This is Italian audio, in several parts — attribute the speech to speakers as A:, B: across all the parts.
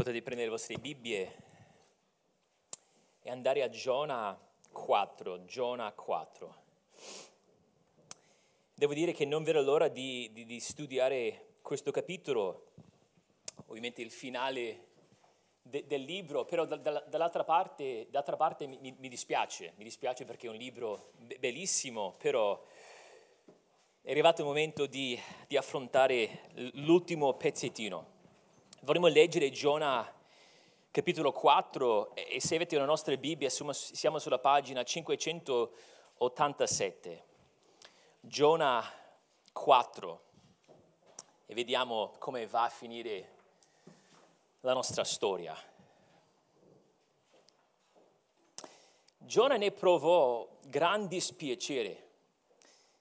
A: potete prendere le vostre Bibbie e andare a Giona 4, Giona 4. Devo dire che non vedo l'ora di, di, di studiare questo capitolo, ovviamente il finale de, del libro, però da, da, dall'altra parte, dall'altra parte mi, mi, dispiace, mi dispiace perché è un libro be- bellissimo, però è arrivato il momento di, di affrontare l'ultimo pezzettino. Vorremmo leggere Giona capitolo 4 e se avete la nostra Bibbia siamo sulla pagina 587. Giona 4 e vediamo come va a finire la nostra storia. Giona ne provò gran dispiacere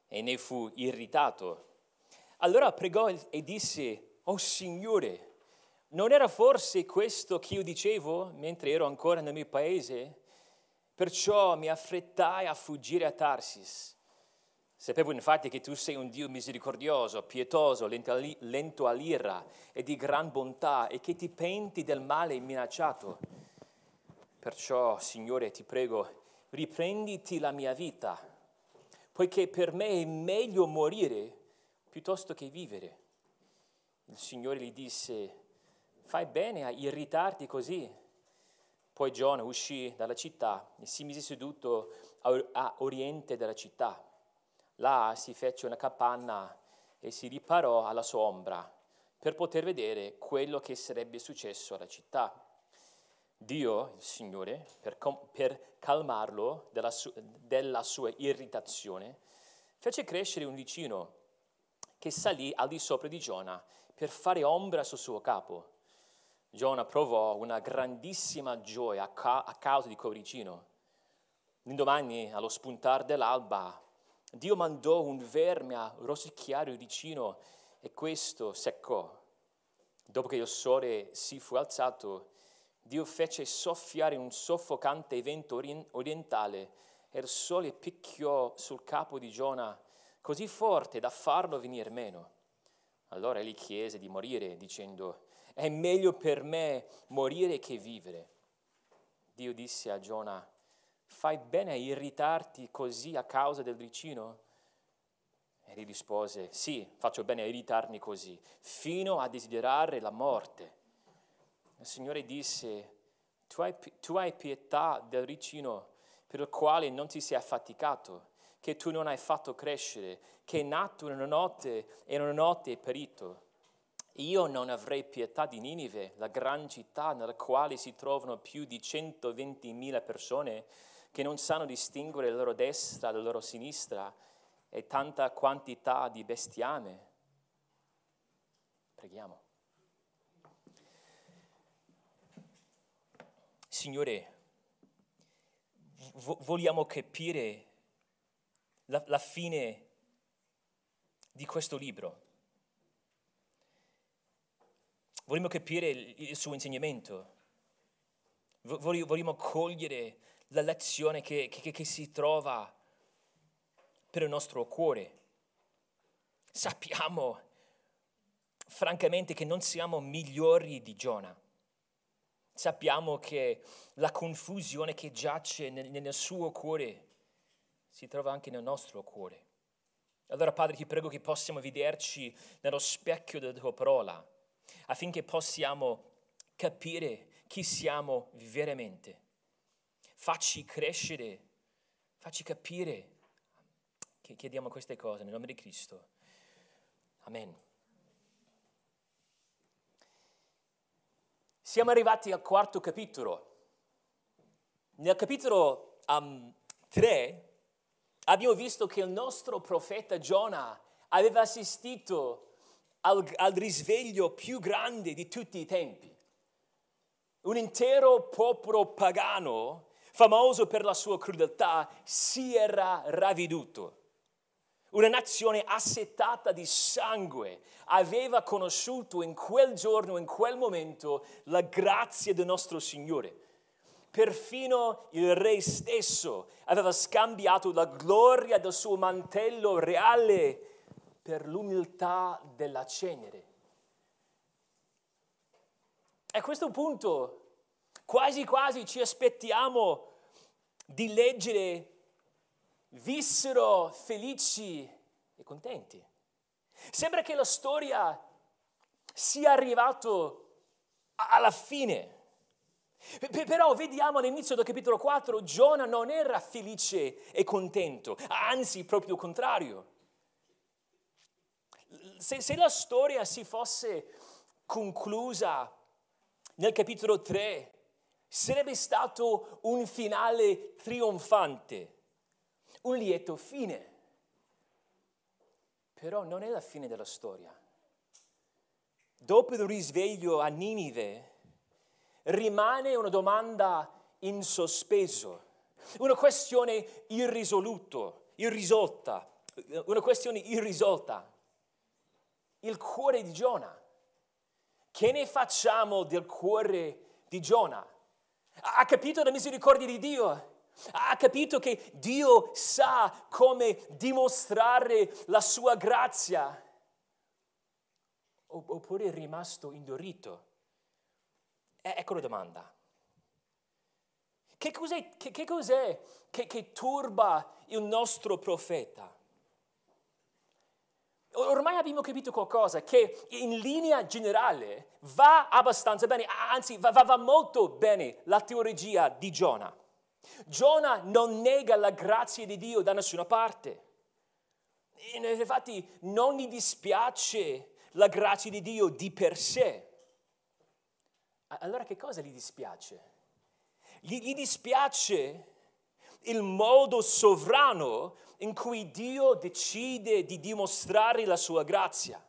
A: e ne fu irritato. Allora pregò e disse, oh Signore, non era forse questo che io dicevo mentre ero ancora nel mio paese? Perciò mi affrettai a fuggire a Tarsis. Sapevo infatti che tu sei un Dio misericordioso, pietoso, lento all'ira e di gran bontà e che ti penti del male minacciato. Perciò, Signore, ti prego, riprenditi la mia vita, poiché per me è meglio morire piuttosto che vivere. Il Signore gli disse, fai bene a irritarti così. Poi Giona uscì dalla città e si mise seduto a oriente della città. Là si fece una capanna e si riparò alla sua ombra per poter vedere quello che sarebbe successo alla città. Dio, il Signore, per, per calmarlo della, su, della sua irritazione, fece crescere un vicino che salì al di sopra di Giona per fare ombra sul suo capo. Giona provò una grandissima gioia a, ca- a causa di quel vicino. L'indomani, allo spuntar dell'alba, Dio mandò un verme a rosicchiare il vicino e questo seccò. Dopo che il sole si fu alzato, Dio fece soffiare un soffocante vento orientale e il sole picchiò sul capo di Giona così forte da farlo venire meno. Allora egli chiese di morire, dicendo, è meglio per me morire che vivere. Dio disse a Giona, fai bene a irritarti così a causa del vicino? E gli rispose, sì, faccio bene a irritarmi così, fino a desiderare la morte. Il Signore disse, tu hai, tu hai pietà del vicino per il quale non ti sei affaticato, che tu non hai fatto crescere, che è nato in una notte e in una notte è perito. Io non avrei pietà di Ninive, la gran città nella quale si trovano più di 120.000 persone che non sanno distinguere la loro destra dalla loro sinistra e tanta quantità di bestiame. Preghiamo. Signore, vogliamo capire la, la fine di questo libro Vogliamo capire il suo insegnamento. Vogliamo cogliere la lezione che, che, che si trova per il nostro cuore. Sappiamo, francamente, che non siamo migliori di Giona. Sappiamo che la confusione che giace nel, nel suo cuore si trova anche nel nostro cuore. Allora, Padre, ti prego che possiamo vederci nello specchio della tua parola affinché possiamo capire chi siamo veramente. Facci crescere, facci capire che chiediamo queste cose nel nome di Cristo. Amen. Siamo arrivati al quarto capitolo. Nel capitolo um, 3 abbiamo visto che il nostro profeta Giona aveva assistito al, al risveglio più grande di tutti i tempi. Un intero popolo pagano, famoso per la sua crudeltà, si era ravveduto. Una nazione assetata di sangue aveva conosciuto in quel giorno, in quel momento, la grazia del nostro Signore. Perfino il re stesso aveva scambiato la gloria del suo mantello reale per l'umiltà della cenere. a questo punto quasi quasi ci aspettiamo di leggere vissero felici e contenti. Sembra che la storia sia arrivata alla fine. Però vediamo all'inizio del capitolo 4, Giona non era felice e contento, anzi proprio il contrario. Se, se, la storia si fosse conclusa nel capitolo 3, sarebbe stato un finale trionfante, un lieto fine. Però non è la fine della storia. Dopo il risveglio a Ninive rimane una domanda in sospeso, una questione irrisoluta, irrisolta, una questione irrisolta. Il cuore di Giona. Che ne facciamo del cuore di Giona? Ha capito la misericordia di Dio? Ha capito che Dio sa come dimostrare la sua grazia? Oppure è rimasto indorito? ecco la domanda. Che cos'è, che, che, cos'è che, che turba il nostro profeta? Ormai abbiamo capito qualcosa che in linea generale va abbastanza bene, anzi va, va, va molto bene la teologia di Giona. Giona non nega la grazia di Dio da nessuna parte. Infatti non gli dispiace la grazia di Dio di per sé. Allora che cosa gli dispiace? Gli, gli dispiace il modo sovrano in cui Dio decide di dimostrare la sua grazia.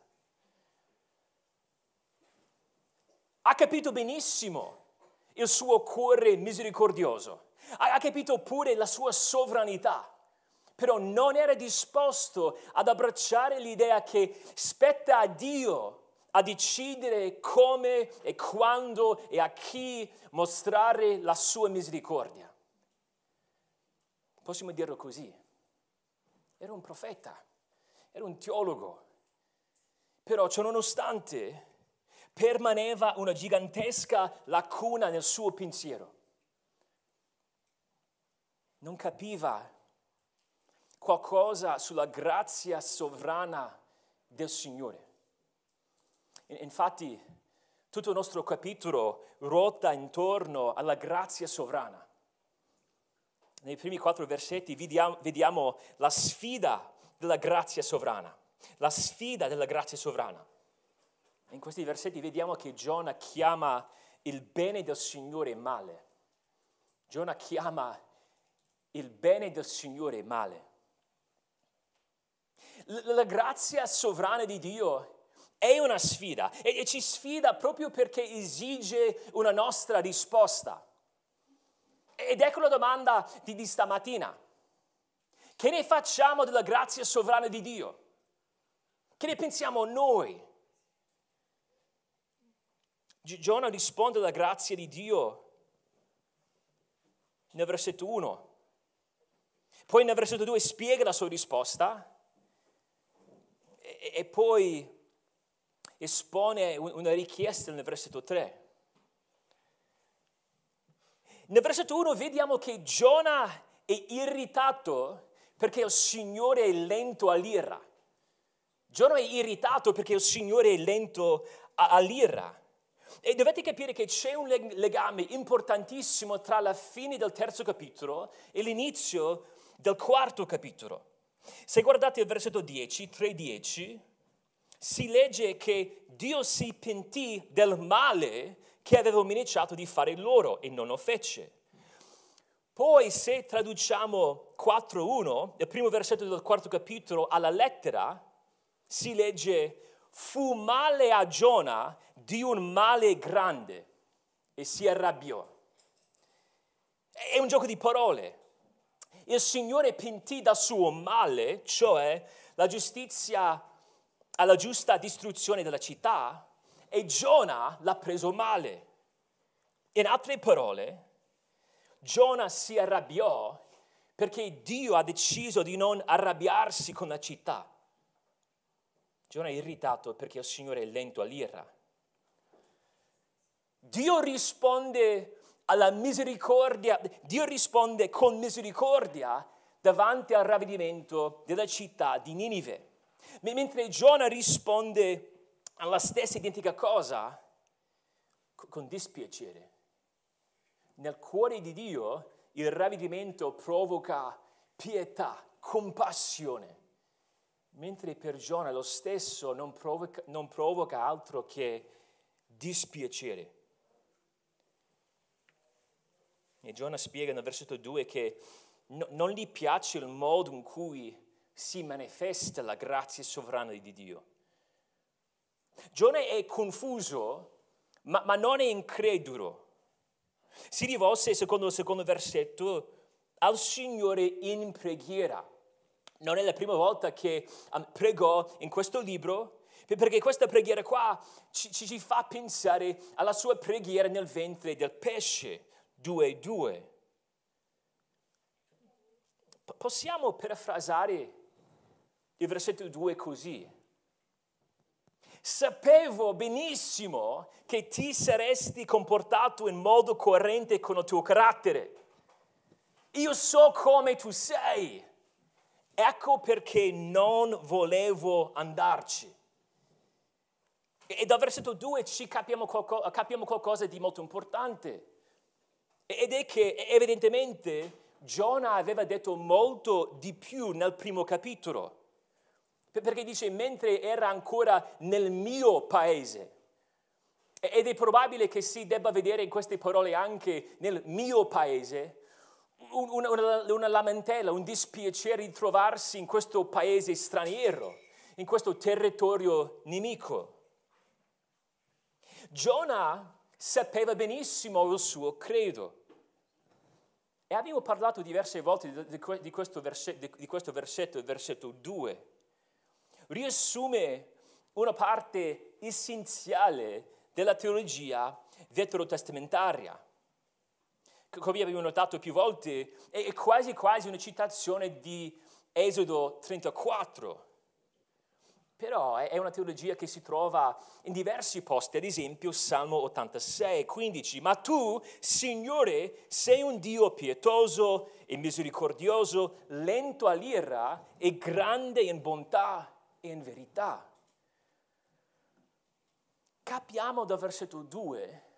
A: Ha capito benissimo il suo cuore misericordioso ha capito pure la sua sovranità, però non era disposto ad abbracciare l'idea che spetta a Dio a decidere come e quando e a chi mostrare la sua misericordia. Possiamo dirlo così. Era un profeta, era un teologo, però ciononostante permaneva una gigantesca lacuna nel suo pensiero non capiva qualcosa sulla grazia sovrana del Signore. Infatti, tutto il nostro capitolo ruota intorno alla grazia sovrana. Nei primi quattro versetti vediamo, vediamo la sfida della grazia sovrana, la sfida della grazia sovrana. In questi versetti vediamo che Giona chiama il bene del Signore male. Giona chiama il bene del Signore male. La grazia sovrana di Dio è una sfida e ci sfida proprio perché esige una nostra risposta. Ed ecco la domanda di, di stamattina. Che ne facciamo della grazia sovrana di Dio? Che ne pensiamo noi? Giona risponde alla grazia di Dio nel versetto 1. Poi nel versetto 2 spiega la sua risposta e, e poi espone una richiesta nel versetto 3. Nel versetto 1 vediamo che Giona è irritato perché il Signore è lento all'ira. Giona è irritato perché il Signore è lento all'ira. E dovete capire che c'è un legame importantissimo tra la fine del terzo capitolo e l'inizio del quarto capitolo. Se guardate il versetto 10, 3.10, si legge che Dio si pentì del male che aveva minacciato di fare loro e non lo fece. Poi se traduciamo 4.1, il primo versetto del quarto capitolo, alla lettera, si legge fu male a Giona di un male grande e si arrabbiò. È un gioco di parole il Signore pentì dal suo male, cioè la giustizia alla giusta distruzione della città, e Giona l'ha preso male. In altre parole, Giona si arrabbiò perché Dio ha deciso di non arrabbiarsi con la città. Giona è irritato perché il Signore è lento all'ira. Dio risponde alla misericordia, Dio risponde con misericordia davanti al ravvedimento della città di Ninive. Mentre Giona risponde alla stessa identica cosa con dispiacere. Nel cuore di Dio il ravvedimento provoca pietà, compassione, mentre per Giona lo stesso non provoca, non provoca altro che dispiacere. E Giona spiega nel versetto 2 che no, non gli piace il modo in cui si manifesta la grazia sovrana di Dio. Giona è confuso, ma, ma non è incredulo. Si rivolse, secondo il secondo versetto, al Signore in preghiera. Non è la prima volta che um, pregò in questo libro, perché questa preghiera qua ci, ci fa pensare alla sua preghiera nel ventre del pesce, 2.2. Possiamo parafrasare il versetto 2 così. Sapevo benissimo che ti saresti comportato in modo coerente con il tuo carattere. Io so come tu sei. Ecco perché non volevo andarci. E dal versetto 2 ci capiamo, qualco, capiamo qualcosa di molto importante. Ed è che evidentemente Giona aveva detto molto di più nel primo capitolo. Perché dice, mentre era ancora nel mio paese. Ed è probabile che si debba vedere in queste parole anche nel mio paese una, una, una lamentela, un dispiacere di trovarsi in questo paese straniero, in questo territorio nemico. Giona sapeva benissimo il suo credo. E abbiamo parlato diverse volte di, questo, versetto, di questo versetto, versetto 2. Riassume una parte essenziale della teologia veterotestamentaria. Come abbiamo notato più volte, è quasi quasi una citazione di Esodo 34 però è una teologia che si trova in diversi posti, ad esempio Salmo 86, 15. Ma tu, Signore, sei un Dio pietoso e misericordioso, lento all'ira e grande in bontà e in verità. Capiamo dal versetto 2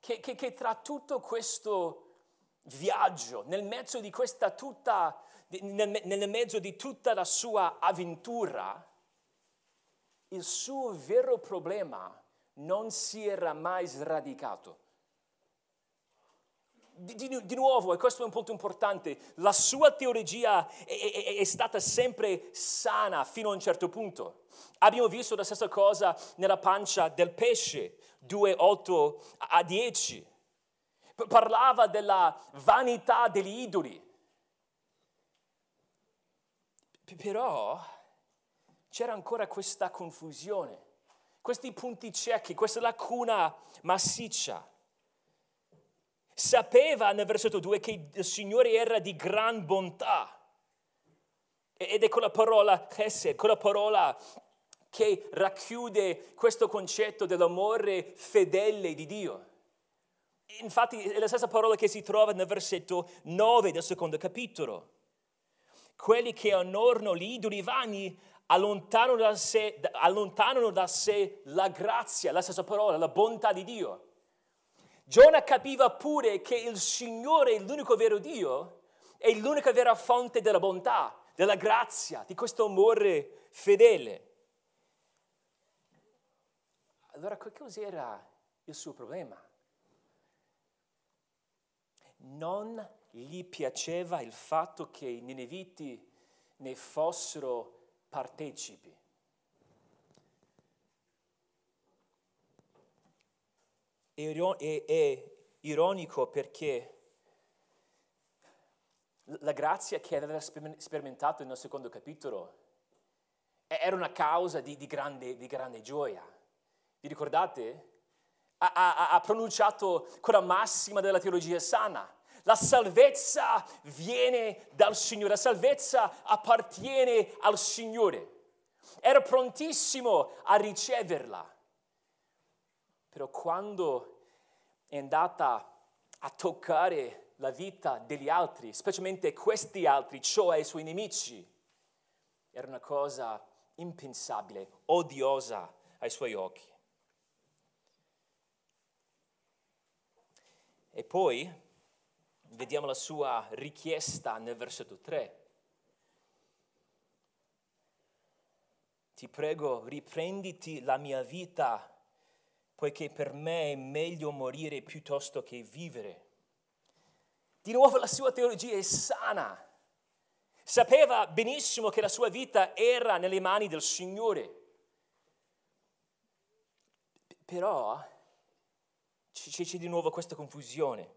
A: che, che, che tra tutto questo viaggio, nel mezzo di questa tutta, nel, nel mezzo di tutta la sua avventura, il suo vero problema non si era mai sradicato. Di, di, nuovo, e questo è un punto importante, la sua teologia è, è, è, stata sempre sana fino a un certo punto. Abbiamo visto la stessa cosa nella pancia del pesce, 2, 8 a 10. Parlava della vanità degli idoli. Però c'era ancora questa confusione, questi punti ciechi, questa lacuna massiccia. Sapeva nel versetto 2 che il Signore era di gran bontà. Ed è quella parola chesed, quella parola che racchiude questo concetto dell'amore fedele di Dio. Infatti è la stessa parola che si trova nel versetto 9 del secondo capitolo. Quelli che onorano gli idoli vani allontanano da, sé, allontanano da sé la grazia, la stessa parola, la bontà di Dio. Giona capiva pure che il Signore è l'unico vero Dio, è l'unica vera fonte della bontà, della grazia, di questo amore fedele. Allora, cos'era il suo problema? Non gli piaceva il fatto che i Nineviti ne fossero partecipi. È, è ironico perché la grazia che aveva sperimentato nel secondo capitolo era una causa di, di, grande, di grande, gioia. Vi ricordate? Ha, ha, ha pronunciato quella massima della teologia sana la salvezza viene dal Signore, la salvezza appartiene al Signore. Era prontissimo a riceverla. Però quando è andata a toccare la vita degli altri, specialmente questi altri, cioè i suoi nemici, era una cosa impensabile, odiosa ai suoi occhi. E poi vediamo la sua richiesta nel versetto 3. Ti prego, riprenditi la mia vita, poiché per me è meglio morire piuttosto che vivere. Di nuovo la sua teologia è sana. Sapeva benissimo che la sua vita era nelle mani del Signore. Però c'è, di nuovo questa confusione.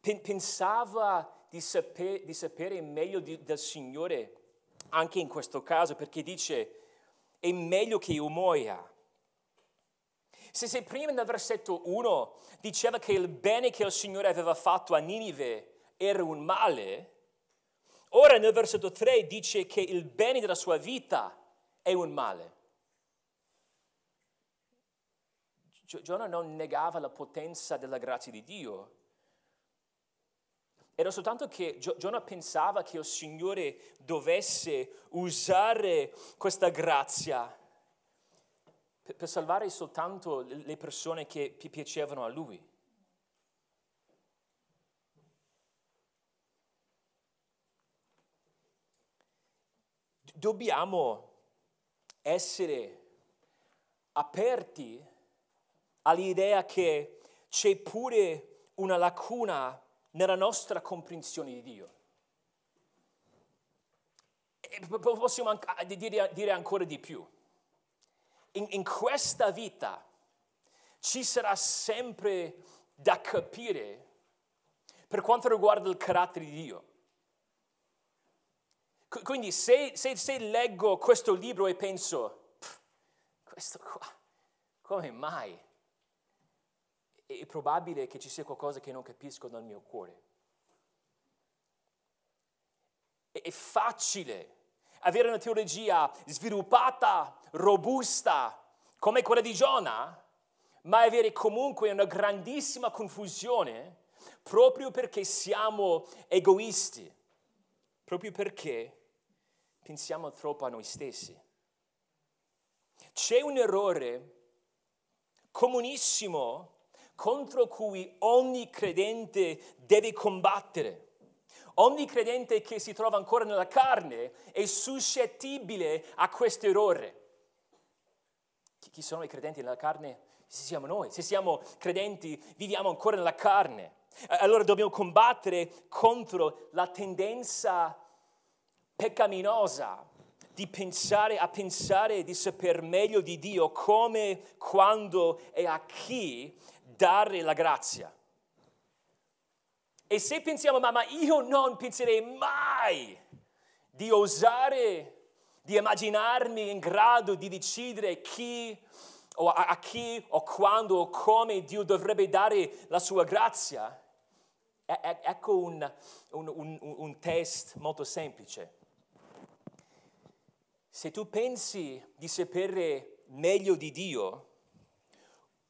A: Pensava di, saper, di sapere meglio di, del Signore anche in questo caso perché dice è meglio che io muoia. Se, se prima nel versetto 1 diceva che il bene che il Signore aveva fatto a Ninive era un male, ora nel versetto 3 dice che il bene della sua vita è un male. Giona non negava la potenza della grazia di Dio. Era soltanto che Giona pensava che il Signore dovesse usare questa grazia per salvare soltanto le persone che piacevano a lui. Dobbiamo essere aperti all'idea che c'è pure una lacuna nella nostra comprensione di Dio. E possiamo dire ancora di più. In, in questa vita ci sarà sempre da capire per quanto riguarda il carattere di Dio. Quindi se, se, se leggo questo libro e penso, questo qua, come mai? è probabile che ci sia qualcosa che non capisco nel mio cuore. È facile avere una teologia sviluppata, robusta, come quella di Giona, ma avere comunque una grandissima confusione proprio perché siamo egoisti, proprio perché pensiamo troppo a noi stessi. C'è un errore comunissimo contro cui ogni credente deve combattere. Ogni credente che si trova ancora nella carne è suscettibile a questo errore. Chi sono i credenti nella carne? Se siamo noi, se siamo credenti, viviamo ancora nella carne. Allora dobbiamo combattere contro la tendenza peccaminosa di pensare a pensare di saper meglio di Dio come, quando e a chi dare la grazia. E se pensiamo, ma, ma io non penserei mai di osare, di immaginarmi in grado di decidere chi o a, a chi o quando o come Dio dovrebbe dare la sua grazia, e, e, ecco un, un, un, un test molto semplice. Se tu pensi di sapere meglio di Dio,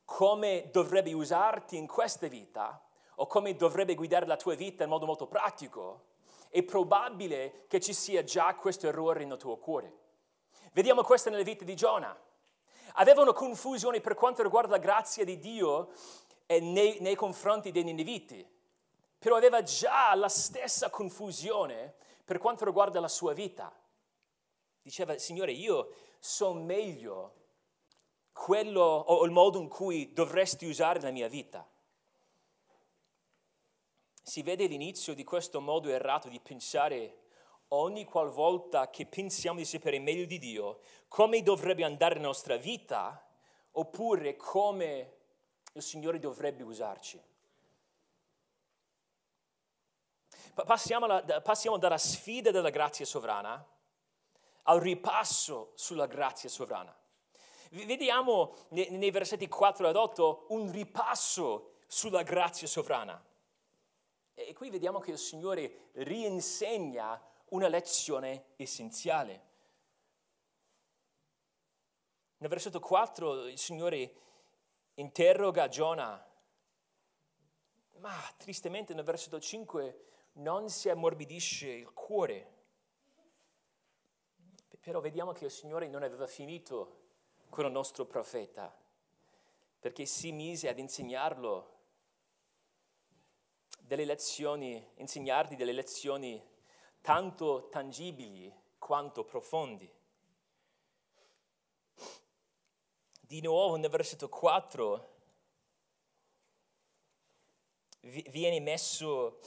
A: come dovrebbe usarti in questa vita o come dovrebbe guidare la tua vita in modo molto pratico, è probabile che ci sia già questo errore nel tuo cuore. Vediamo questo nelle vite di Giona. Aveva una confusione per quanto riguarda la grazia di Dio nei, nei confronti dei Nineviti, però aveva già la stessa confusione per quanto riguarda la sua vita. Diceva, Signore, io so meglio quello o il modo in cui dovresti usare la mia vita. Si vede l'inizio di questo modo errato di pensare ogni qualvolta che pensiamo di sapere meglio di Dio, come dovrebbe andare la nostra vita, oppure come il Signore dovrebbe usarci. Passiamo, alla, passiamo dalla sfida della grazia sovrana al ripasso sulla grazia sovrana. Vediamo nei versetti 4 ad 8 un ripasso sulla grazia sovrana. E qui vediamo che il Signore rinsegna una lezione essenziale. Nel versetto 4 il Signore interroga Giona, ma tristemente nel versetto 5 non si ammorbidisce il cuore. Però vediamo che il Signore non aveva finito con il nostro profeta, perché si mise ad insegnarlo delle lezioni, insegnargli delle lezioni tanto tangibili quanto profondi. Di nuovo nel versetto 4 viene messo,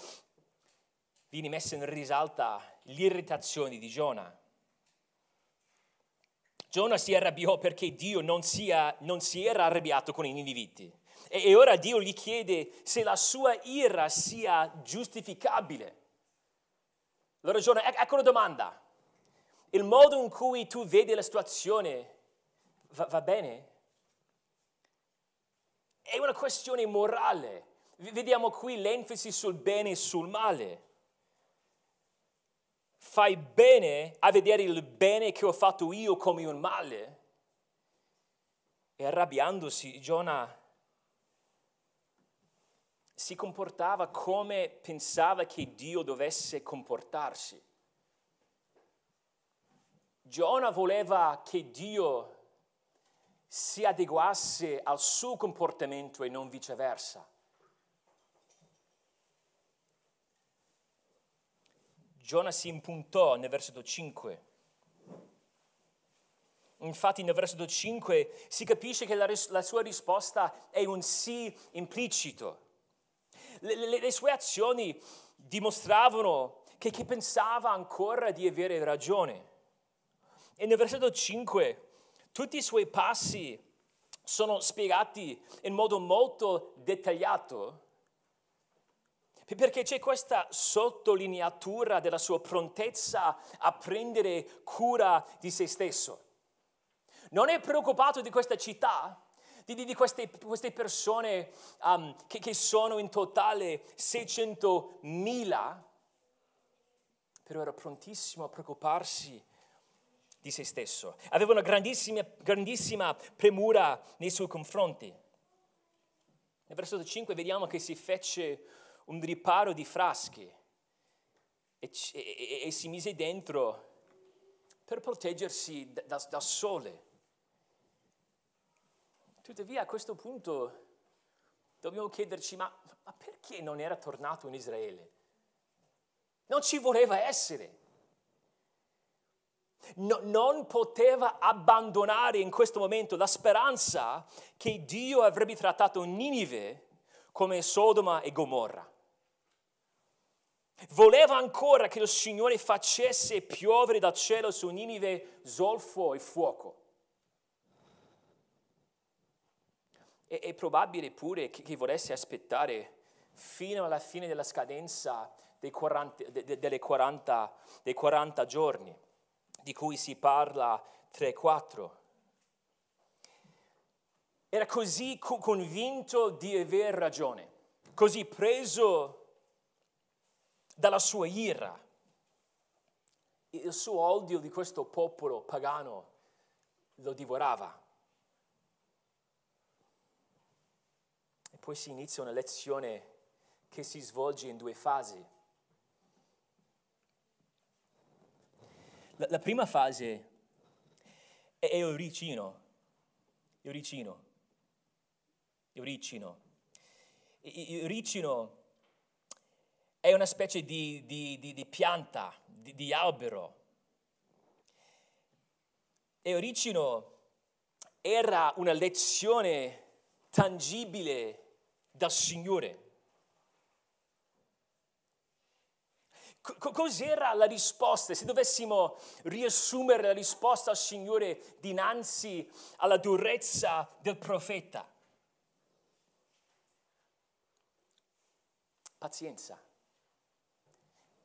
A: viene messo in risalta l'irritazione di Giona. Giona si arrabbiò perché Dio non, sia, non si era arrabbiato con i Niniviti. E, ora Dio gli chiede se la sua ira sia giustificabile. Allora Giona, ecco la domanda. Il modo in cui tu vedi la situazione va, va bene? È una questione morale. Vediamo qui l'enfasi sul bene e sul male. Fai bene a vedere il bene che ho fatto io come un male. E arrabbiandosi, Giona si comportava come pensava che Dio dovesse comportarsi. Giona voleva che Dio si adeguasse al suo comportamento e non viceversa. Giona si impuntò nel versetto 5. Infatti nel versetto 5 si capisce che la, ris- la sua risposta è un sì implicito. Le, le, le sue azioni dimostravano che, che pensava ancora di avere ragione. E nel versetto 5 tutti i suoi passi sono spiegati in modo molto dettagliato perché c'è questa sottolineatura della sua prontezza a prendere cura di se stesso. Non è preoccupato di questa città, di, di queste, queste, persone um, che, che, sono in totale 600.000, però era prontissimo a preoccuparsi di se stesso. Aveva una grandissima, grandissima premura nei suoi confronti. Nel versetto 5 vediamo che si fece un riparo di frasche e, e, e si mise dentro per proteggersi da, dal sole. Tuttavia a questo punto dobbiamo chiederci, ma, ma perché non era tornato in Israele? Non ci voleva essere no, non poteva abbandonare in questo momento la speranza che Dio avrebbe trattato Ninive come Sodoma e Gomorra. Voleva ancora che il Signore facesse piovere dal cielo su Ninive zolfo e fuoco. E, è probabile pure che, che, volesse aspettare fino alla fine della scadenza dei 40, de, de, 40, dei 40 giorni di cui si parla 3-4. Era così convinto di aver ragione, così preso dalla sua ira. Il suo odio di questo popolo pagano lo divorava. Poi si inizia una lezione che si svolge in due fasi. La, la prima fase è Euricino. Euricino. Euricino. Euricino è una specie di, di, di, di pianta, di, albero. Euricino era una lezione tangibile dal Signore. cos'era la risposta? Se dovessimo riassumere la risposta al Signore dinanzi alla durezza del profeta. Pazienza.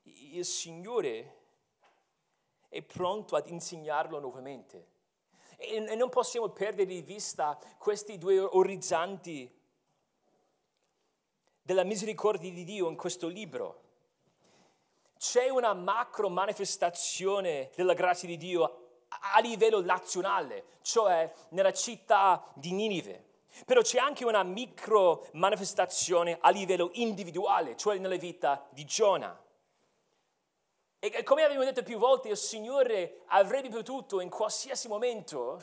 A: Il Signore è pronto ad insegnarlo nuovamente. E non possiamo perdere di vista questi due orizzonti della misericordia di Dio in questo libro c'è una macro manifestazione della grazia di Dio a livello nazionale, cioè nella città di Ninive. Però c'è anche una micro manifestazione a livello individuale, cioè nella vita di Giona. E come abbiamo detto più volte, il Signore avrebbe potuto in qualsiasi momento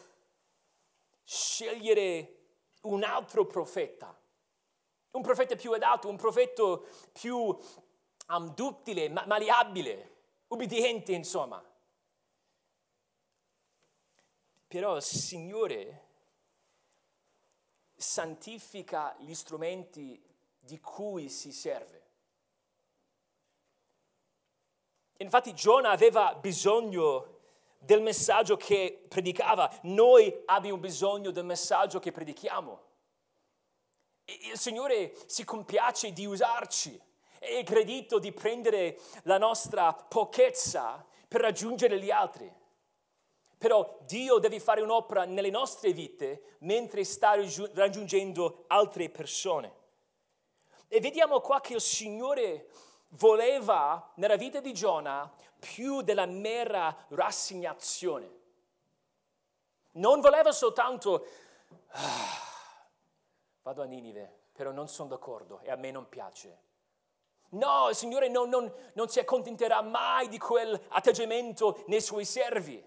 A: scegliere un altro profeta, un profeta più adatto, un profeta più um, duttile, ma- maleabile, ubbidiente, insomma. Però il Signore santifica gli strumenti di cui si serve. Infatti Giona aveva bisogno del messaggio che predicava, noi abbiamo bisogno del messaggio che predichiamo. E il Signore si compiace di usarci, è gradito di prendere la nostra pochezza per raggiungere gli altri. Però Dio deve fare un'opera nelle nostre vite mentre sta raggiungendo altre persone. E vediamo qua che il Signore voleva nella vita di Giona più della mera rassegnazione. Non voleva soltanto, ah, vado a Ninive, però non sono d'accordo e a me non piace. No, il Signore non, non, non si accontenterà mai di quell'atteggiamento nei suoi servi.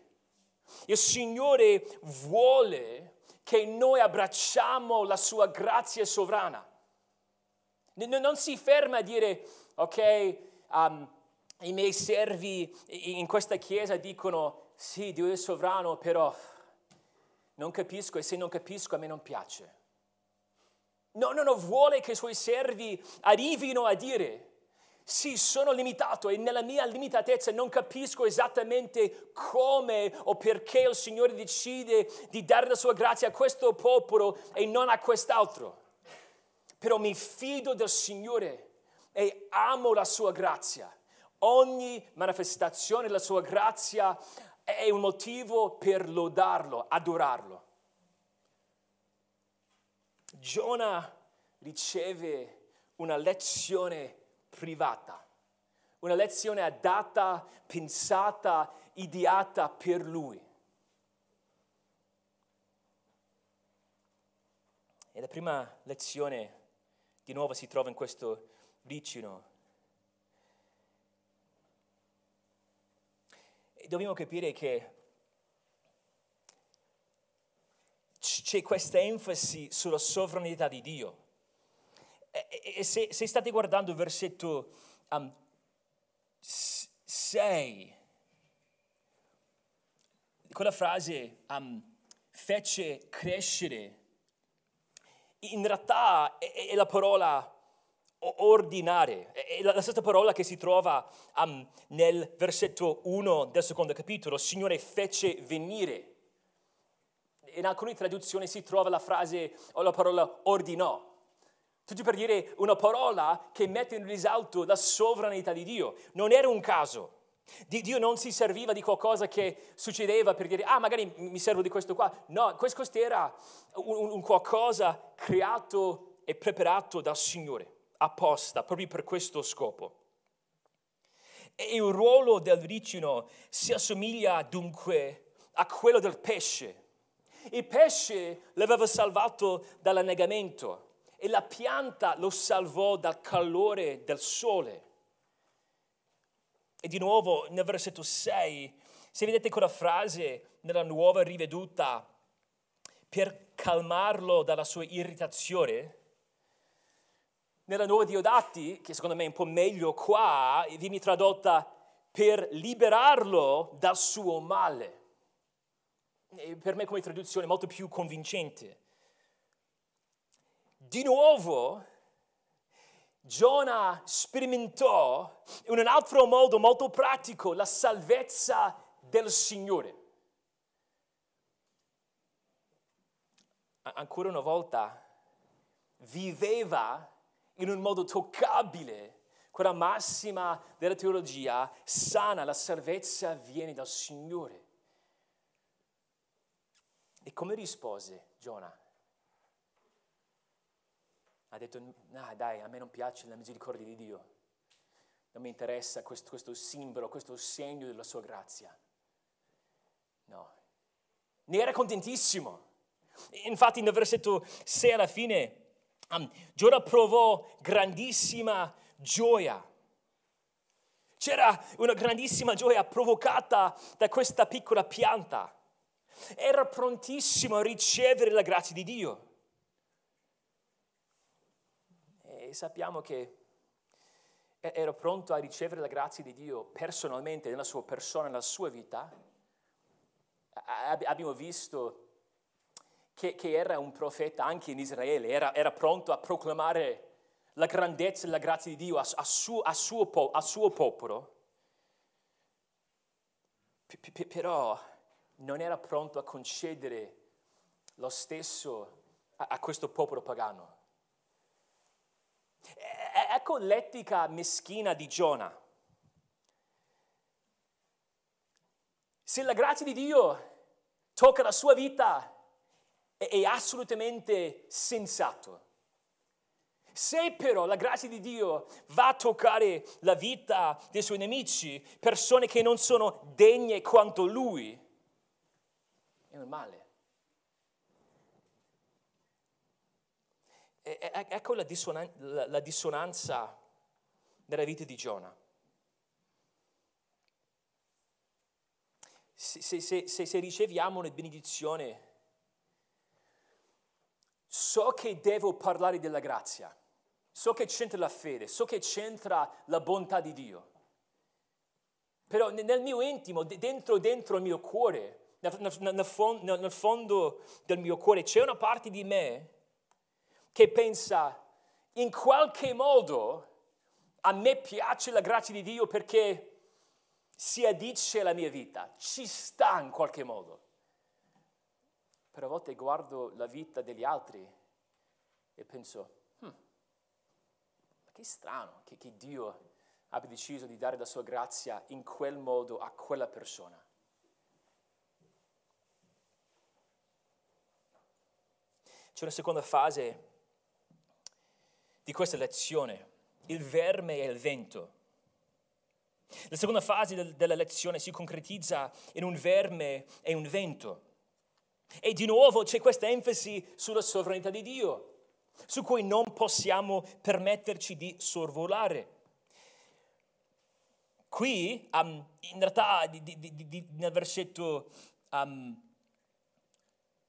A: Il Signore vuole che noi abbracciamo la sua grazia sovrana. Non si ferma a dire, ok, um, i miei servi in questa chiesa dicono, sì, Dio è sovrano, però non capisco e se non capisco a me non piace. No, no, no, vuole che i suoi servi arrivino a dire, sì, sono limitato e nella mia limitatezza non capisco esattamente come o perché il Signore decide di dare la sua grazia a questo popolo e non a quest'altro. Però mi fido del Signore e amo la sua grazia. Ogni manifestazione della sua grazia è un motivo per lodarlo, adorarlo. Giona riceve una lezione privata, una lezione adatta, pensata, ideata per lui. E la prima lezione di nuovo si trova in questo vicino. E dobbiamo capire che c'è questa enfasi sulla sovranità di Dio. E, se, se, state guardando il versetto 6, um, quella frase um, fece crescere, in realtà è, è la parola ordinare. È la stessa parola che si trova um, nel versetto 1 del secondo capitolo. Signore fece venire. In alcune traduzioni si trova la frase o la parola ordinò. Tutto per dire una parola che mette in risalto la sovranità di Dio. Non era un caso. Dio non si serviva di qualcosa che succedeva per dire, ah, magari mi servo di questo qua. No, questo era un, un qualcosa creato e preparato dal Signore apposta proprio per questo scopo. E il ruolo del ricino si assomiglia dunque a quello del pesce. Il pesce l'aveva salvato dall'annegamento e la pianta lo salvò dal calore del sole. E di nuovo nel versetto 6, se vedete quella frase nella nuova riveduta, per calmarlo dalla sua irritazione, nella nuova Diodati, che secondo me è un po' meglio qua, viene tradotta per liberarlo dal suo male. Per me come traduzione molto più convincente. Di nuovo, Giona sperimentò in un altro modo molto pratico la salvezza del Signore. Ancora una volta viveva in un modo toccabile quella massima della teologia sana, la salvezza viene dal Signore. E come rispose Giona? Ha detto, ah, dai, a me non piace la misericordia di Dio, non mi interessa questo, questo simbolo, questo segno della sua grazia. No, ne era contentissimo. Infatti nel versetto 6 alla fine, um, Giona provò grandissima gioia. C'era una grandissima gioia provocata da questa piccola pianta. Era prontissimo a ricevere la grazia di Dio. E sappiamo che era pronto a ricevere la grazia di Dio personalmente nella sua persona, nella sua vita. Abbiamo visto che, che era un profeta anche in Israele, era, era, pronto a proclamare la grandezza e la grazia di Dio a, a, suo, a, suo, a suo, popolo, però non era pronto a concedere lo stesso a, questo popolo pagano. Ecco l'etica meschina di Giona. Se la grazia di Dio tocca la sua vita, è, è assolutamente sensato. Se però la grazia di Dio va a toccare la vita dei suoi nemici, persone che non sono degne quanto lui, è un male. ecco la, dissonan- la, la dissonanza nella vita di Giona. Se, se, se, se riceviamo una benedizione, so che devo parlare della grazia, so che c'entra la fede, so che c'entra la bontà di Dio. Però nel mio intimo, dentro, dentro il mio cuore, nel, nel, nel fondo del mio cuore, c'è una parte di me che pensa in qualche modo a me piace la grazia di Dio perché si addice alla mia vita, ci sta in qualche modo. Però a volte guardo la vita degli altri e penso, hmm, ma che strano che, che Dio abbia deciso di dare la sua grazia in quel modo a quella persona. C'è una seconda fase di questa lezione, il verme e il vento. La seconda fase del, della lezione si concretizza in un verme e un vento. E di nuovo c'è questa enfasi sulla sovranità di Dio, su cui non possiamo permetterci di sorvolare. Qui, um, in realtà, di, di, di, nel versetto um,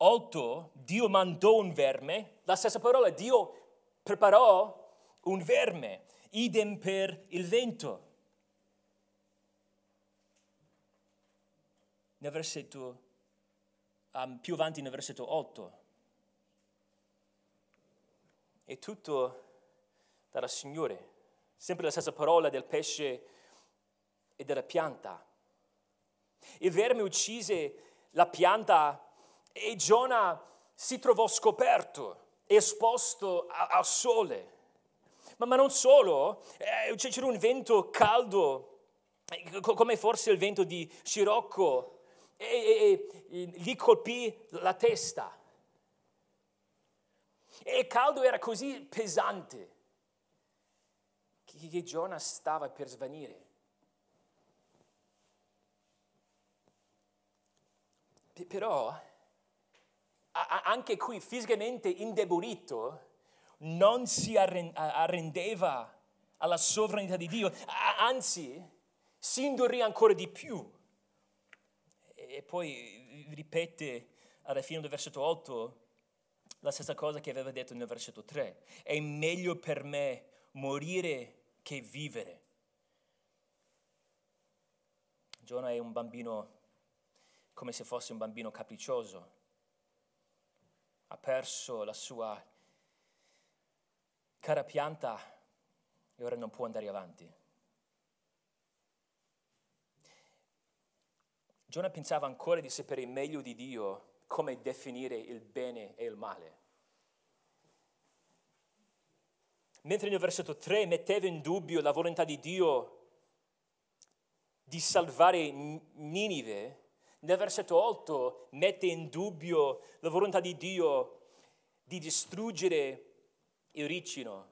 A: 8, Dio mandò un verme, la stessa parola, Dio preparò un verme, idem per il vento. Nel versetto, um, più avanti nel versetto 8, è tutto dal Signore, sempre la stessa parola del pesce e della pianta. Il verme uccise la pianta e Giona si trovò scoperto esposto al sole. Ma, ma, non solo, eh, c'era un vento caldo, eh, come forse il vento di Scirocco, e, e, e gli colpì la testa. E il caldo era così pesante che, che Giona stava per svanire. Però anche qui fisicamente indebolito, non si arrendeva alla sovranità di Dio, anzi si indurì ancora di più. E poi ripete alla fine del versetto 8 la stessa cosa che aveva detto nel versetto 3. È meglio per me morire che vivere. Giona è un bambino come se fosse un bambino capriccioso ha perso la sua cara pianta e ora non può andare avanti. Giona pensava ancora di sapere meglio di Dio come definire il bene e il male. Mentre nel versetto 3 metteva in dubbio la volontà di Dio di salvare Ninive, nel versetto 8 mette in dubbio la volontà di Dio di distruggere il ricino.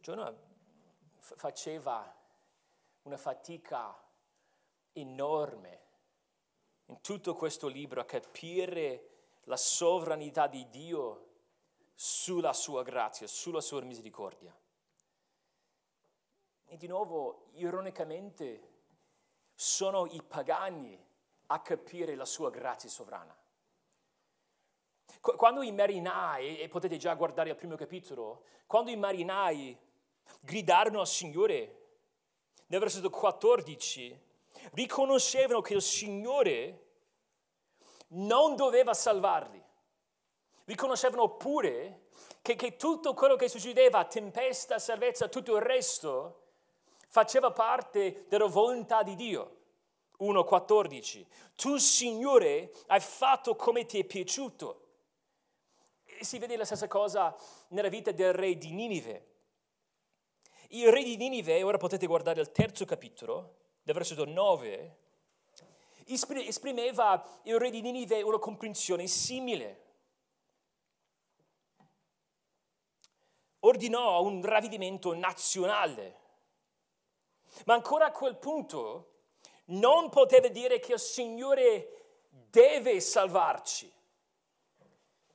A: Giona faceva una fatica enorme in tutto questo libro a capire la sovranità di Dio sulla sua grazia, sulla sua misericordia. E di nuovo, ironicamente, sono i pagani a capire la sua grazia sovrana. Quando i marinai, e potete già guardare il primo capitolo, quando i marinai gridarono al Signore, nel versetto 14, riconoscevano che il Signore non doveva salvarli. Riconoscevano pure che, che tutto quello che succedeva, tempesta, salvezza, tutto il resto, faceva parte della volontà di Dio. 1,14. Tu, Signore, hai fatto come ti è piaciuto. E si vede la stessa cosa nella vita del re di Ninive. Il re di Ninive, ora potete guardare il terzo capitolo, del versetto 9, esprimeva il re di Ninive una comprensione simile. Ordinò un ravvedimento nazionale, ma ancora a quel punto non poteva dire che il Signore deve salvarci.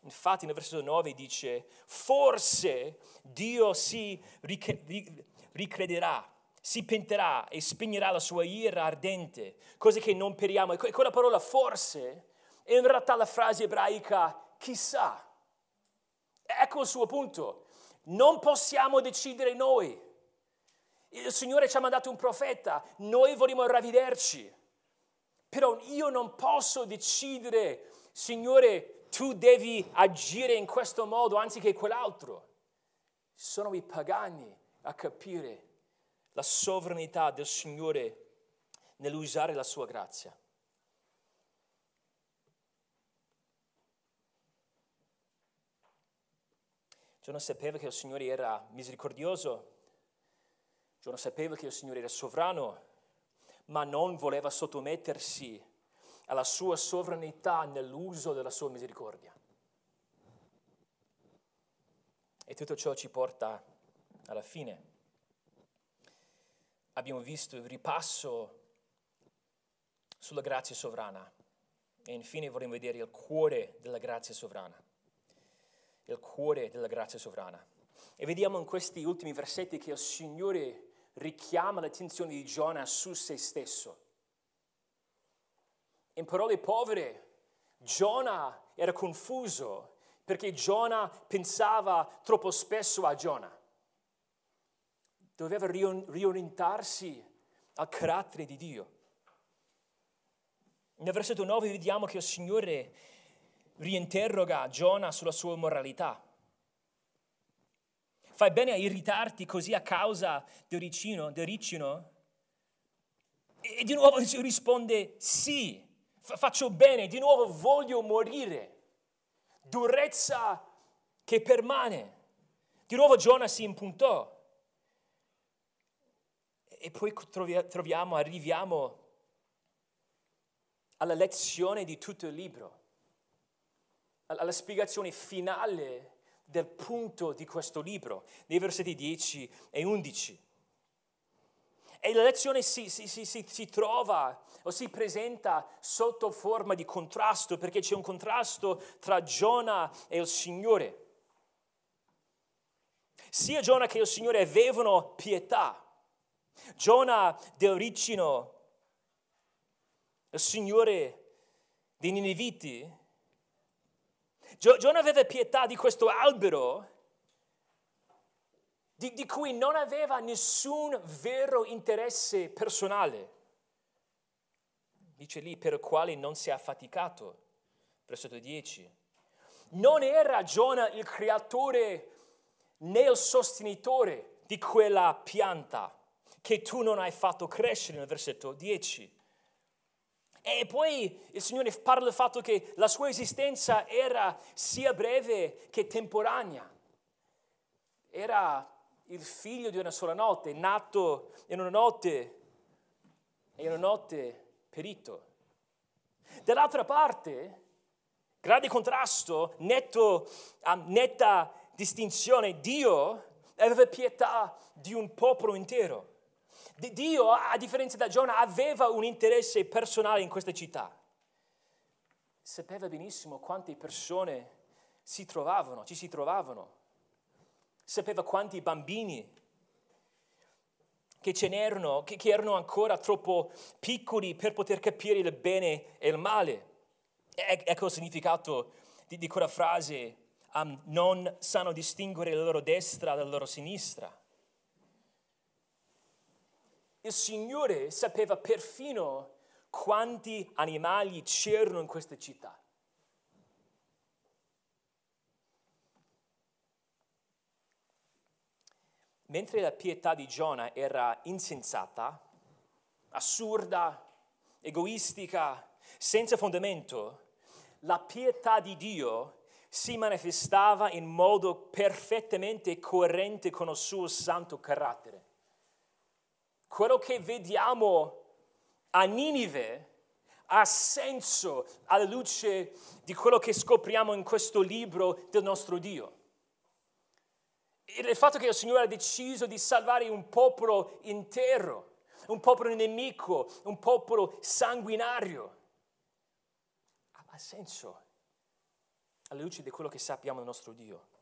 A: Infatti nel versetto 9 dice, forse Dio si ricrederà, si penterà e spegnerà la sua ira ardente, così che non periamo. E quella parola forse è in realtà la frase ebraica chissà. Ecco il suo punto. Non possiamo decidere noi. Il Signore ci ha mandato un profeta, noi vogliamo ravvederci. Però io non posso decidere, Signore, tu devi agire in questo modo anziché quell'altro. Sono i pagani a capire la sovranità del Signore nell'usare la sua grazia. Giona sapeva che il Signore era misericordioso, Giona sapeva che il Signore era sovrano, ma non voleva sottomettersi alla sua sovranità nell'uso della sua misericordia. E tutto ciò ci porta alla fine. Abbiamo visto il ripasso sulla grazia sovrana e infine vorremmo vedere il cuore della grazia sovrana. Il cuore della grazia sovrana. E vediamo in questi ultimi versetti che il Signore richiama l'attenzione di Giona su se stesso. In parole povere, Giona era confuso perché Giona pensava troppo spesso a Giona. Doveva riorientarsi al carattere di Dio. Nel versetto 9 vediamo che il Signore riinterroga Giona sulla sua moralità. Fai bene a irritarti così a causa del ricino? Del ricino? E di nuovo risponde sì faccio bene, di nuovo voglio morire. Durezza che permane. Di nuovo Giona si impuntò. E poi troviamo, arriviamo alla lezione di tutto il libro, alla spiegazione finale del punto di questo libro, nei versetti 10 e 11. E la lezione si, si, si, si, trova o si presenta sotto forma di contrasto, perché c'è un contrasto tra Giona e il Signore. Sia Giona che il Signore avevano pietà. Giona del ricino, il Signore dei Nineviti. Giona aveva pietà di questo albero di, di cui non aveva nessun vero interesse personale. Dice lì per il quale non si è affaticato, versetto 10. Non era Giona il creatore né il sostenitore di quella pianta che tu non hai fatto crescere nel versetto 10. E poi il Signore parla del fatto che la sua esistenza era sia breve che temporanea. Era il figlio di una sola notte, nato in una notte e in una notte perito. Dall'altra parte, grande contrasto, netto, um, netta distinzione, Dio aveva pietà di un popolo intero. Dio, a differenza da Giona, aveva un interesse personale in questa città. Sapeva benissimo quante persone si trovavano, ci si trovavano. Sapeva quanti bambini che ce n'erano, che, che erano ancora troppo piccoli per poter capire il bene e il male. E, ecco il significato di, di quella frase, um, non sanno distinguere la loro destra dalla loro sinistra. Il Signore sapeva perfino quanti animali c'erano in questa città. Mentre la pietà di Giona era insensata, assurda, egoistica, senza fondamento, la pietà di Dio si manifestava in modo perfettamente coerente con il suo santo carattere. Quello che vediamo a Ninive ha senso alla luce di quello che scopriamo in questo libro del nostro Dio il fatto che il Signore ha deciso di salvare un popolo intero, un popolo nemico, un popolo sanguinario, ha senso alla luce di quello che sappiamo del nostro Dio.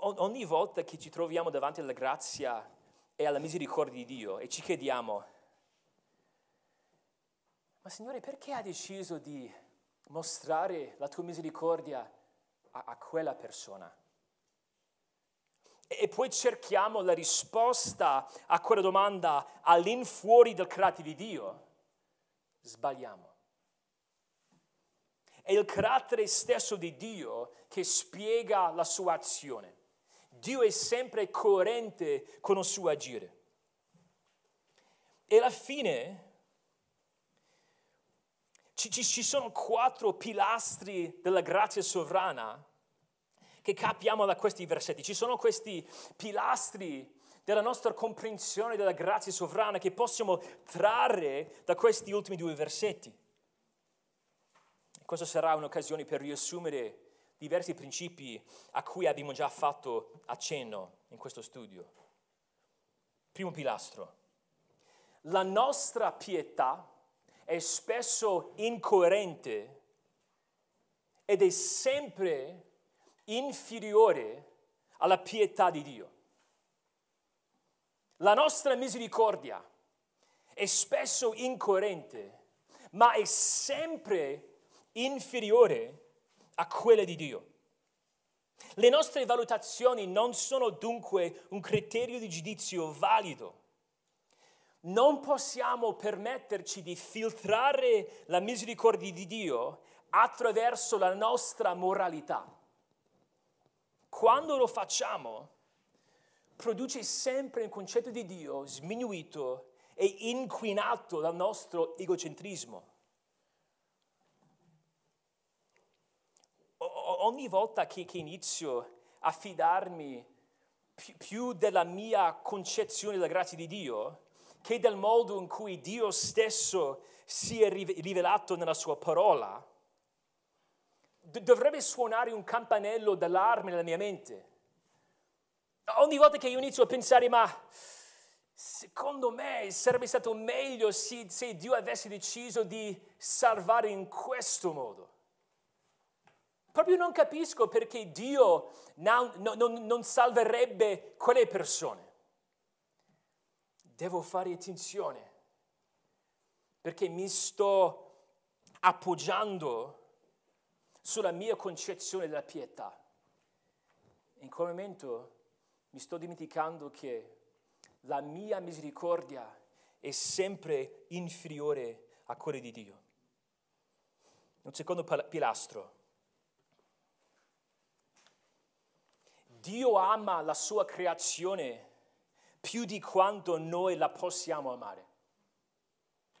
A: Ogni volta che ci troviamo davanti alla grazia e alla misericordia di Dio e ci chiediamo, ma Signore perché hai deciso di mostrare la tua misericordia a, a quella persona. E poi cerchiamo la risposta a quella domanda all'infuori del carattere di Dio, sbagliamo. È il carattere stesso di Dio che spiega la sua azione. Dio è sempre coerente con il suo agire. E alla fine ci, ci, ci sono quattro pilastri della grazia sovrana che capiamo da questi versetti. Ci sono questi pilastri della nostra comprensione della grazia sovrana che possiamo trarre da questi ultimi due versetti. Questa sarà un'occasione per riassumere diversi principi a cui abbiamo già fatto accenno in questo studio. Primo pilastro. La nostra pietà è spesso incoerente ed è sempre inferiore alla pietà di Dio. La nostra misericordia è spesso incoerente, ma è sempre inferiore a quella di Dio. Le nostre valutazioni non sono dunque un criterio di giudizio valido non possiamo permetterci di filtrare la misericordia di Dio attraverso la nostra moralità. Quando lo facciamo, produce sempre un concetto di Dio sminuito e inquinato dal nostro egocentrismo. Ogni volta che, che, inizio a fidarmi più, più della mia concezione della grazia di Dio, che del modo in cui Dio stesso si è rivelato nella sua parola, dovrebbe suonare un campanello d'allarme nella mia mente. Ogni volta che io inizio a pensare, ma secondo me sarebbe stato meglio se, se Dio avesse deciso di salvare in questo modo. Proprio non capisco perché Dio non, non, non salverebbe quelle persone devo fare attenzione perché mi sto appoggiando sulla mia concezione della pietà. In quel momento mi sto dimenticando che la mia misericordia è sempre inferiore a quella di Dio. Un secondo pilastro. Dio ama la sua creazione più di quanto noi la possiamo amare.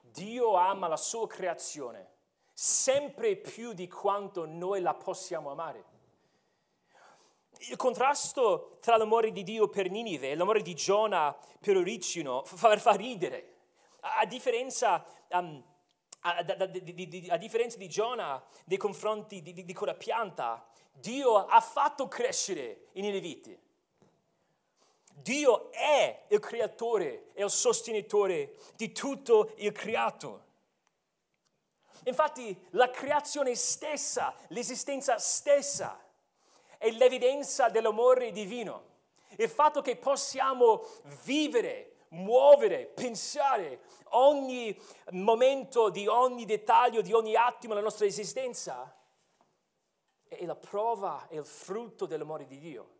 A: Dio ama la sua creazione sempre più di quanto noi la possiamo amare. Il contrasto tra l'amore di Dio per Ninive e l'amore di Giona per Oricino fa, fa ridere. A differenza, um, a, a, a, differenza, di Giona nei confronti di, di quella pianta, Dio ha fatto crescere i Nineviti Dio è il creatore e il sostenitore di tutto il creato. Infatti la creazione stessa, l'esistenza stessa, è l'evidenza dell'amore divino. Il fatto che possiamo vivere, muovere, pensare ogni momento di ogni dettaglio, di ogni attimo della nostra esistenza, è la prova, è il frutto dell'amore di Dio.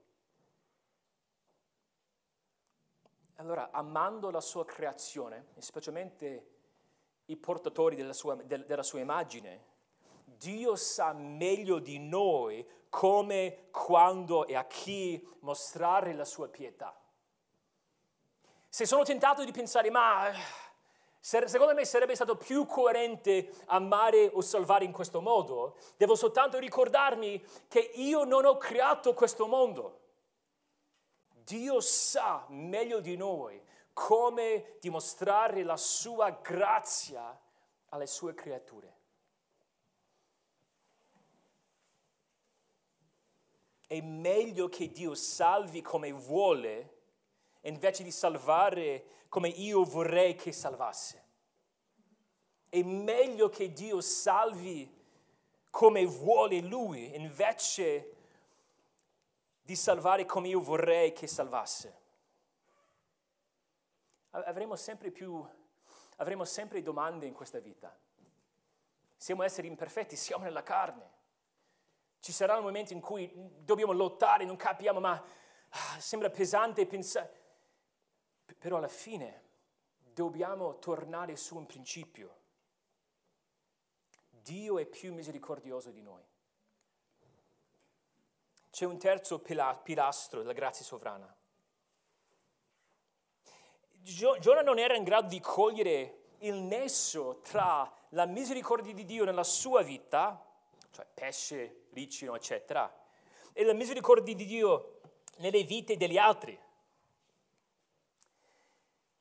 A: Allora, amando la sua creazione, specialmente i portatori della sua, della sua immagine, Dio sa meglio di noi come, quando e a chi mostrare la sua pietà. Se sono tentato di pensare, ma secondo me sarebbe stato più coerente amare o salvare in questo modo, devo soltanto ricordarmi che io non ho creato questo mondo. Dio sa meglio di noi come dimostrare la sua grazia alle sue creature. È meglio che Dio salvi come vuole invece di salvare come io vorrei che salvasse. È meglio che Dio salvi come vuole Lui invece di salvare come io vorrei che salvasse. Avremo sempre più, avremo sempre domande in questa vita. Siamo esseri imperfetti, siamo nella carne. Ci sarà un momento in cui dobbiamo lottare, non capiamo, ma ah, sembra pesante pensare. Però alla fine dobbiamo tornare su un principio. Dio è più misericordioso di noi. C'è un terzo pilastro della grazia sovrana. Giona non era in grado di cogliere il nesso tra la misericordia di Dio nella sua vita, cioè pesce, ricino, eccetera, e la misericordia di Dio nelle vite degli altri.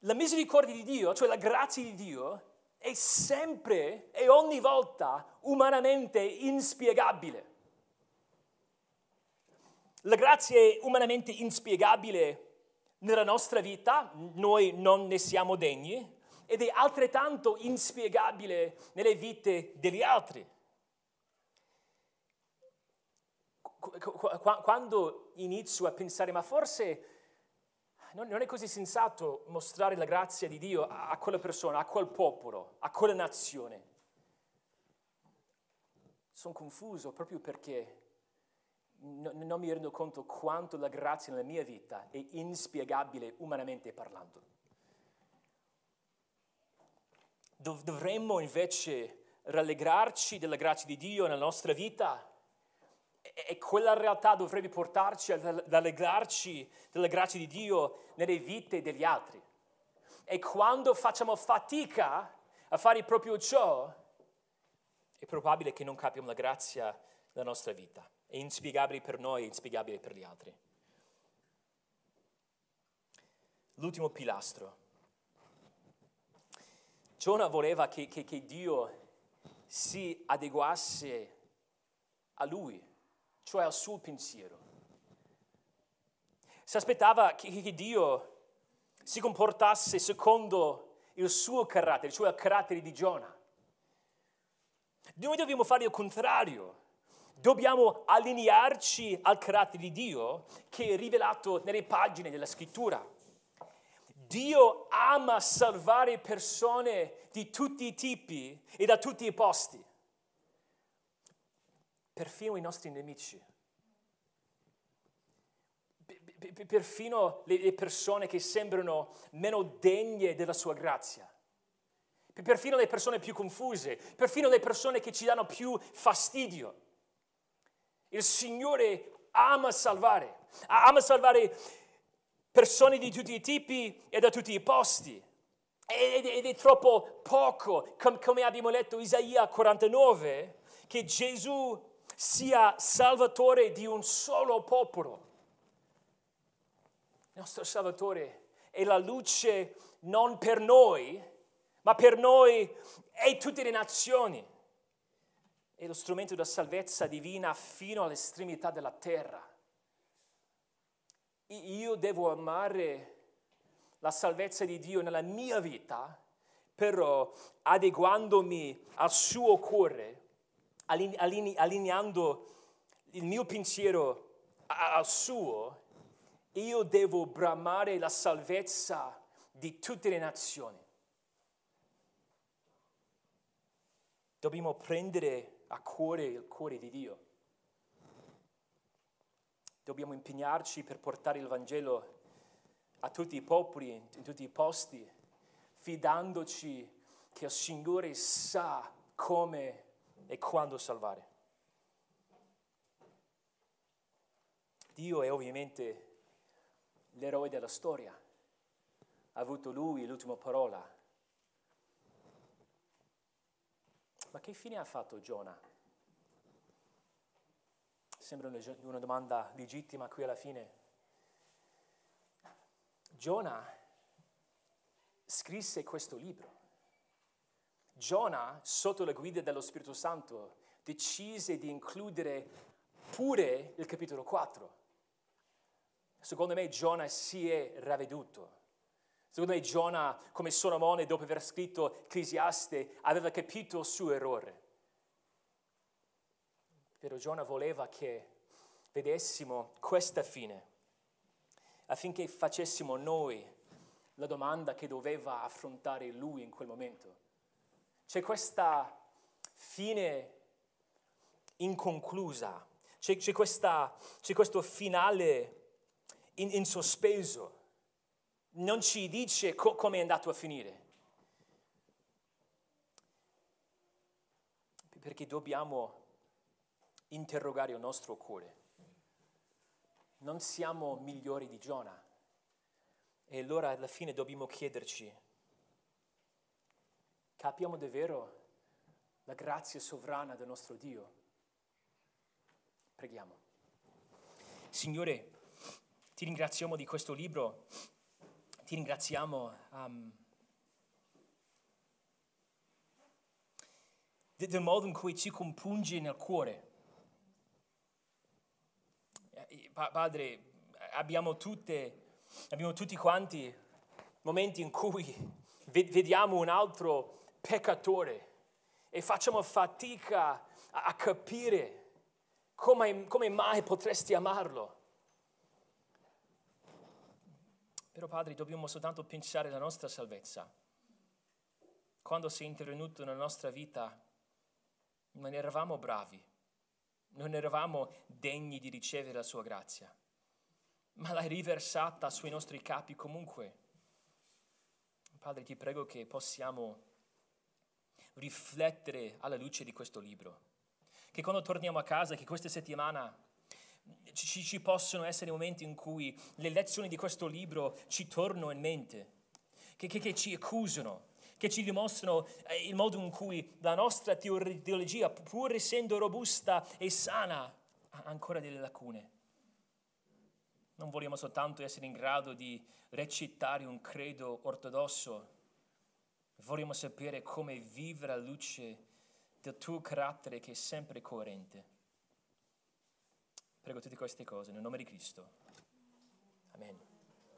A: La misericordia di Dio, cioè la grazia di Dio, è sempre e ogni volta umanamente inspiegabile. La grazia è umanamente inspiegabile nella nostra vita, noi non ne siamo degni, ed è altrettanto inspiegabile nelle vite degli altri. Quando inizio a pensare, ma forse non è così sensato mostrare la grazia di Dio a quella persona, a quel popolo, a quella nazione. Sono confuso proprio perché non mi rendo conto quanto la grazia nella mia vita è inspiegabile umanamente parlando. Dovremmo invece rallegrarci della grazia di Dio nella nostra vita e quella realtà dovrebbe portarci ad allegrarci della grazia di Dio nelle vite degli altri. E quando facciamo fatica a fare proprio ciò, è probabile che non capiamo la grazia della nostra vita. È inspiegabile per noi e inspiegabile per gli altri. L'ultimo pilastro. Giona voleva che, che, che Dio si adeguasse a lui, cioè al suo pensiero. Si aspettava che, che Dio si comportasse secondo il suo carattere, cioè il carattere di Giona. Noi dobbiamo fare il contrario. Dobbiamo allinearci al carattere di Dio che è rivelato nelle pagine della scrittura. Dio ama salvare persone di tutti i tipi e da tutti i posti, perfino i nostri nemici, perfino le persone che sembrano meno degne della sua grazia perfino le persone più confuse, perfino le persone che ci danno più fastidio. Il Signore ama salvare, ama salvare persone di tutti i tipi e da tutti i posti. Ed, ed è troppo poco, come abbiamo letto Isaia 49, che Gesù sia salvatore di un solo popolo. Il nostro Salvatore è la luce non per noi, ma per noi e tutte le nazioni è lo strumento della salvezza divina fino all'estremità della terra. io devo amare la salvezza di Dio nella mia vita, però adeguandomi al suo cuore, allineando il mio pensiero al suo, io devo bramare la salvezza di tutte le nazioni. Dobbiamo prendere a cuore il cuore di Dio. Dobbiamo impegnarci per portare il Vangelo a tutti i popoli, in tutti i posti, fidandoci che il Signore sa come e quando salvare. Dio è ovviamente l'eroe della storia, ha avuto lui l'ultima parola. Ma che fine ha fatto Giona? Sembra una domanda legittima qui alla fine. Giona scrisse questo libro. Giona, sotto la guida dello Spirito Santo, decise di includere pure il capitolo 4. Secondo me Giona si è ravveduto. Secondo me Giona, come Solomone, dopo aver scritto Ecclesiaste, aveva capito il suo errore. Però Giona voleva che vedessimo questa fine affinché facessimo noi la domanda che doveva affrontare lui in quel momento. C'è questa fine inconclusa, c'è, c'è, questa, c'è questo finale in, in, sospeso, non ci dice co- come è andato a finire. Perché dobbiamo interrogare il nostro cuore non siamo migliori di Giona. E allora alla fine dobbiamo chiederci, capiamo davvero la grazia sovrana del nostro Dio? Preghiamo. Signore, ti ringraziamo di questo libro, ti ringraziamo um, del modo in cui ci compungi nel cuore Padre, abbiamo, tutte, abbiamo tutti quanti momenti in cui vediamo un altro peccatore e facciamo fatica a capire come, come mai potresti amarlo. Però Padre, dobbiamo soltanto pensare alla nostra salvezza. Quando sei intervenuto nella nostra vita, non eravamo bravi non eravamo degni di ricevere la sua grazia, ma l'hai riversata sui nostri capi comunque. Padre, ti prego che possiamo riflettere alla luce di questo libro, che quando torniamo a casa, che questa settimana ci, ci possono essere momenti in cui le lezioni di questo libro ci tornano in mente, che, che, che ci accusano, che ci dimostrano eh, il modo in cui la nostra teologia, pur essendo robusta e sana, ha ancora delle lacune. Non vogliamo soltanto essere in grado di recitare un credo ortodosso, vogliamo sapere come vivere alla luce del tuo carattere che è sempre coerente. Prego tutte queste cose nel nome di Cristo. Amen.